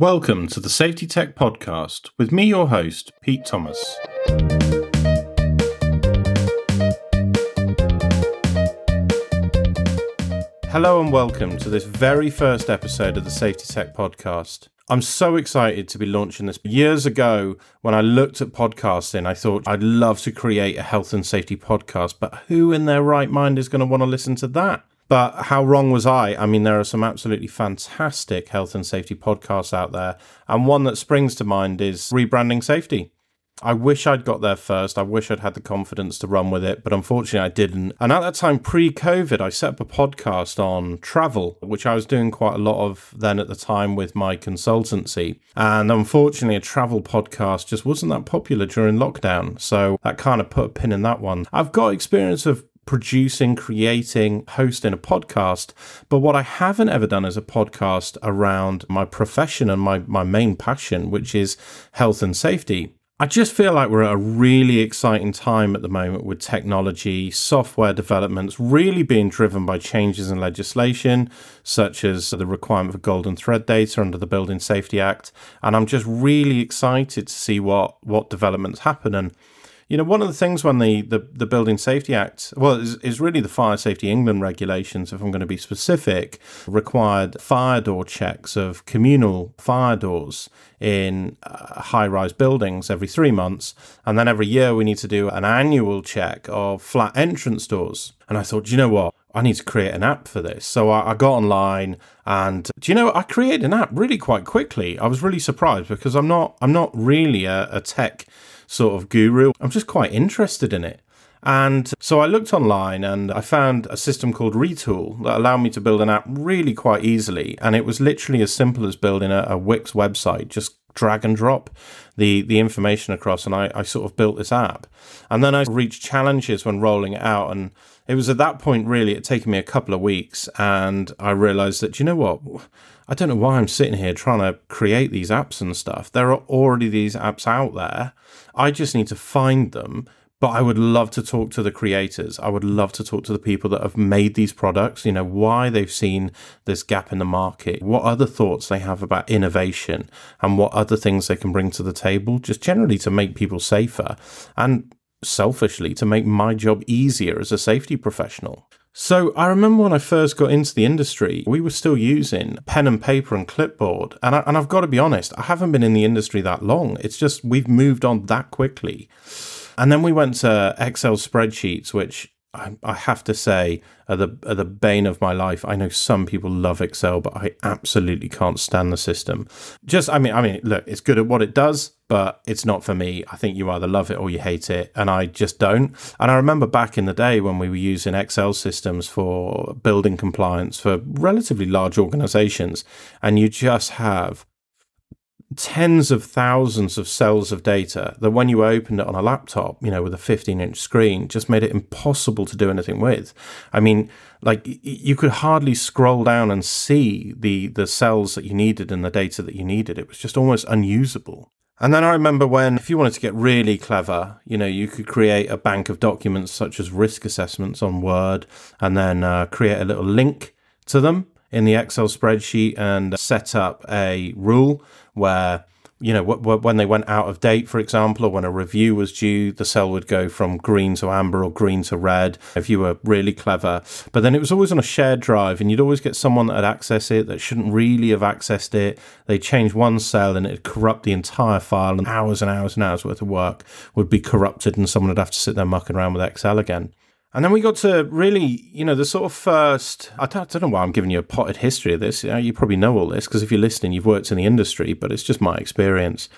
Welcome to the Safety Tech Podcast with me, your host, Pete Thomas. Hello and welcome to this very first episode of the Safety Tech Podcast. I'm so excited to be launching this. Years ago, when I looked at podcasting, I thought I'd love to create a health and safety podcast, but who in their right mind is going to want to listen to that? But how wrong was I? I mean, there are some absolutely fantastic health and safety podcasts out there. And one that springs to mind is Rebranding Safety. I wish I'd got there first. I wish I'd had the confidence to run with it, but unfortunately I didn't. And at that time, pre COVID, I set up a podcast on travel, which I was doing quite a lot of then at the time with my consultancy. And unfortunately, a travel podcast just wasn't that popular during lockdown. So that kind of put a pin in that one. I've got experience of producing, creating, hosting a podcast. But what I haven't ever done is a podcast around my profession and my, my main passion, which is health and safety. I just feel like we're at a really exciting time at the moment with technology, software developments really being driven by changes in legislation, such as the requirement for golden thread data under the Building Safety Act. And I'm just really excited to see what, what developments happen. And you know, one of the things when the, the, the Building Safety Act, well, is, really the Fire Safety England regulations, if I'm going to be specific, required fire door checks of communal fire doors in uh, high rise buildings every three months. And then every year we need to do an annual check of flat entrance doors. And I thought, you know what? I need to create an app for this. So I, I, got online and do you know I created an app really quite quickly. I was really surprised because I'm not I'm not really a, a tech sort of guru. I'm just quite interested in it. And so I looked online and I found a system called Retool that allowed me to build an app really quite easily. And it was literally as simple as building a, a Wix website, just drag and drop the, the information across. And I, I sort of built this app. And then I reached challenges when rolling it out. And it was at that point, really, it taken me a couple of weeks. And I realized that, you know what? I don't know why I'm sitting here trying to create these apps and stuff. There are already these apps out there. I just need to find them. But I would love to talk to the creators. I would love to talk to the people that have made these products, you know, why they've seen this gap in the market, what other thoughts they have about innovation, and what other things they can bring to the table, just generally to make people safer and selfishly to make my job easier as a safety professional. So I remember when I first got into the industry, we were still using pen and paper and clipboard. And, I, and I've got to be honest, I haven't been in the industry that long. It's just we've moved on that quickly. And then we went to Excel spreadsheets, which I, I have to say are the are the bane of my life. I know some people love Excel, but I absolutely can't stand the system. Just I mean I mean look, it's good at what it does, but it's not for me. I think you either love it or you hate it, and I just don't. And I remember back in the day when we were using Excel systems for building compliance for relatively large organizations, and you just have tens of thousands of cells of data that when you opened it on a laptop, you know, with a 15 inch screen, just made it impossible to do anything with. I mean, like you could hardly scroll down and see the, the cells that you needed and the data that you needed. It was just almost unusable. And then I remember when, if you wanted to get really clever, you know, you could create a bank of documents such as risk assessments on Word and then uh, create a little link to them in the Excel spreadsheet and set up a rule where you know, when they went out of date, for example, or when a review was due, the cell would go from green to amber or green to red if you were really clever. But then it was always on a shared drive, and you'd always get someone that had access it that shouldn't really have accessed it. They'd change one cell and it'd corrupt the entire file, and hours and hours and hours worth of work would be corrupted, and someone would have to sit there mucking around with Excel again. And then we got to really, you know, the sort of first. I don't, I don't know why I'm giving you a potted history of this. You, know, you probably know all this because if you're listening, you've worked in the industry, but it's just my experience.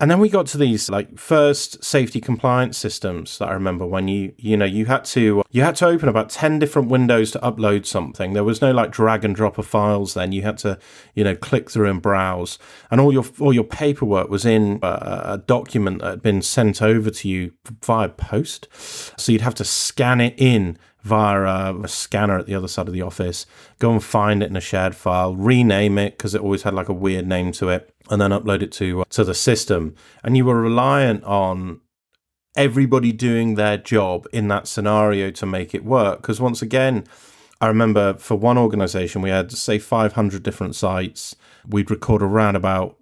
And then we got to these like first safety compliance systems that I remember when you you know you had to you had to open about 10 different windows to upload something. There was no like drag and drop of files then. You had to you know click through and browse and all your all your paperwork was in a, a document that had been sent over to you via post. So you'd have to scan it in via a, a, scanner at the other side of the office, go and find it in a shared file, rename it because it always had like a weird name to it, and then upload it to uh, to the system. And you were reliant on everybody doing their job in that scenario to make it work. Because once again, I remember for one organization, we had, say, 500 different sites. We'd record around about,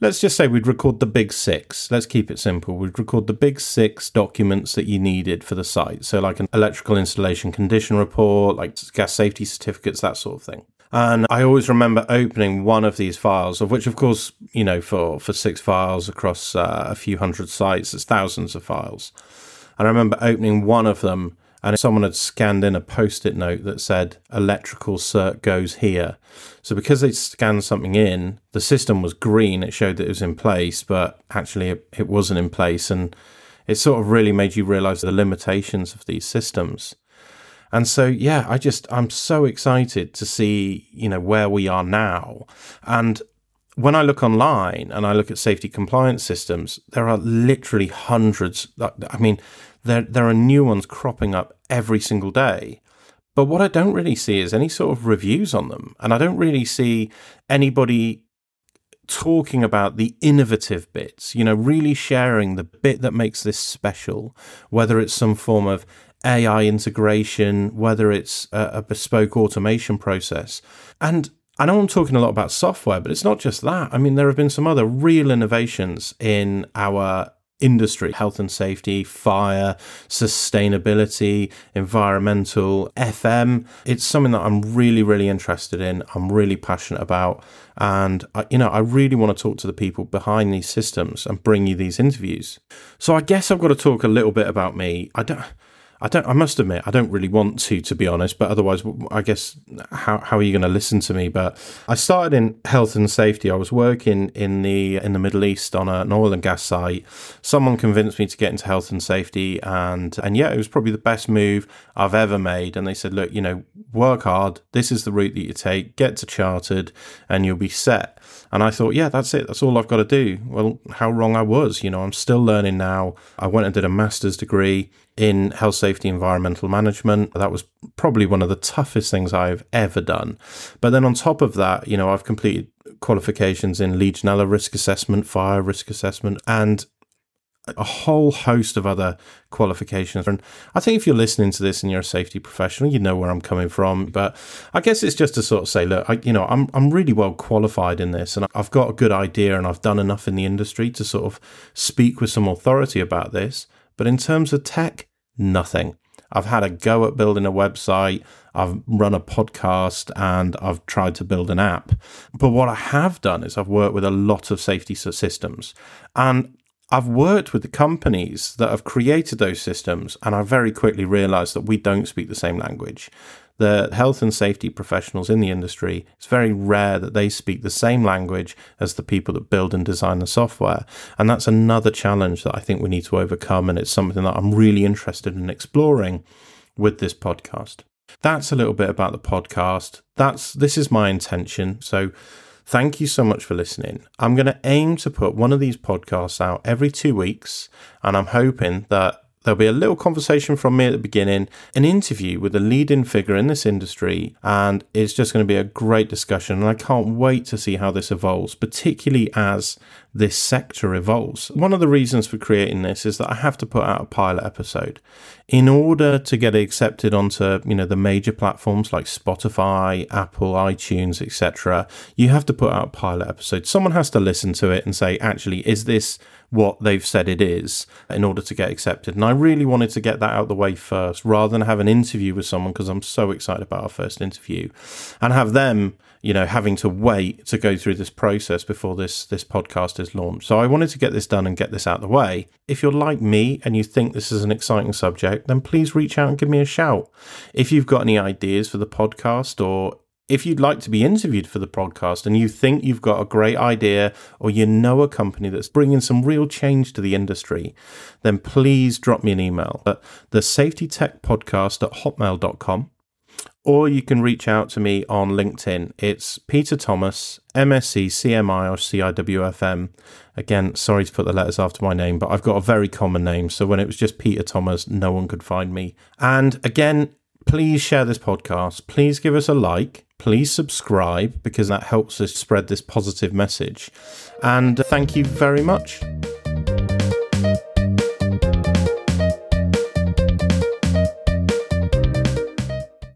let's just say we'd record the big six. Let's keep it simple. We'd record the big six documents that you needed for the site. So, like an electrical installation condition report, like gas safety certificates, that sort of thing. And I always remember opening one of these files, of which, of course, you know, for, for six files across uh, a few hundred sites, it's thousands of files. And I remember opening one of them and someone had scanned in a post it note that said electrical cert goes here. So because they scanned something in, the system was green. It showed that it was in place, but actually it, it wasn't in place. And it sort of really made you realize the limitations of these systems. And so, yeah, I just, I'm so excited to see, you know, where we are now. And when I look online and I look at safety compliance systems, there are literally hundreds. Uh, I mean, there there are new ones cropping up every single day. But what I don't really see is any sort of reviews on them, and I don't really see anybody talking about the innovative bits. You know, really sharing the bit that makes this special, whether it's some form of AI integration, whether it's a, a bespoke automation process, and I know I'm talking a lot about software, but it's not just that. I mean, there have been some other real innovations in our industry health and safety, fire, sustainability, environmental, FM. It's something that I'm really, really interested in. I'm really passionate about. And, I, you know, I really want to talk to the people behind these systems and bring you these interviews. So I guess I've got to talk a little bit about me. I don't. I don't. I must admit, I don't really want to, to be honest. But otherwise, I guess how how are you going to listen to me? But I started in health and safety. I was working in the in the Middle East on an oil and gas site. Someone convinced me to get into health and safety, and and yeah, it was probably the best move I've ever made. And they said, look, you know, work hard. This is the route that you take. Get to chartered, and you'll be set. And I thought, yeah, that's it. That's all I've got to do. Well, how wrong I was. You know, I'm still learning now. I went and did a master's degree in health, safety, environmental management. That was probably one of the toughest things I've ever done. But then on top of that, you know, I've completed qualifications in Legionella risk assessment, fire risk assessment, and a whole host of other qualifications. And I think if you're listening to this and you're a safety professional, you know where I'm coming from. But I guess it's just to sort of say, look, I, you know, I'm I'm really well qualified in this, and I've got a good idea, and I've done enough in the industry to sort of speak with some authority about this. But in terms of tech, nothing. I've had a go at building a website, I've run a podcast, and I've tried to build an app. But what I have done is I've worked with a lot of safety systems. And I've worked with the companies that have created those systems, and I very quickly realized that we don't speak the same language the health and safety professionals in the industry, it's very rare that they speak the same language as the people that build and design the software. And that's another challenge that I think we need to overcome. And it's something that I'm really interested in exploring with this podcast. That's a little bit about the podcast. That's this is my intention. So thank you so much for listening. I'm going to aim to put one of these podcasts out every 2 weeks and I'm hoping that There'll be a little conversation from me at the beginning, an interview with a leading figure in this industry, and it's just going to be a great discussion. And I can't wait to see how this evolves, particularly as this sector evolves. One of the reasons for creating this is that I have to put out a pilot episode in order to get accepted onto, you know, the major platforms like Spotify, Apple, iTunes, etc. You have to put out a pilot episode. Someone has to listen to it and say, actually, is this what they've said it is in order to get accepted. And I really wanted to get that out the way first rather than have an interview with someone because I'm so excited about our first interview and have them you know having to wait to go through this process before this this podcast is launched so i wanted to get this done and get this out of the way. If you're like me and you think this is an exciting subject then please reach out and give me a shout. If you've got any ideas for the podcast or if you'd like to be interviewed for the podcast and you think you've got a great idea or you know a company that's bringing some real change to the industry, then please drop me an email at the safety podcast at hotmail.com or you can reach out to me on LinkedIn. It's Peter Thomas, MSc, CMIOSH, CIWFM. Again, sorry to put the letters after my name, but I've got a very common name. So when it was just Peter Thomas, no one could find me. And again, please share this podcast. Please give us a like. Please subscribe because that helps us spread this positive message. And thank you very much.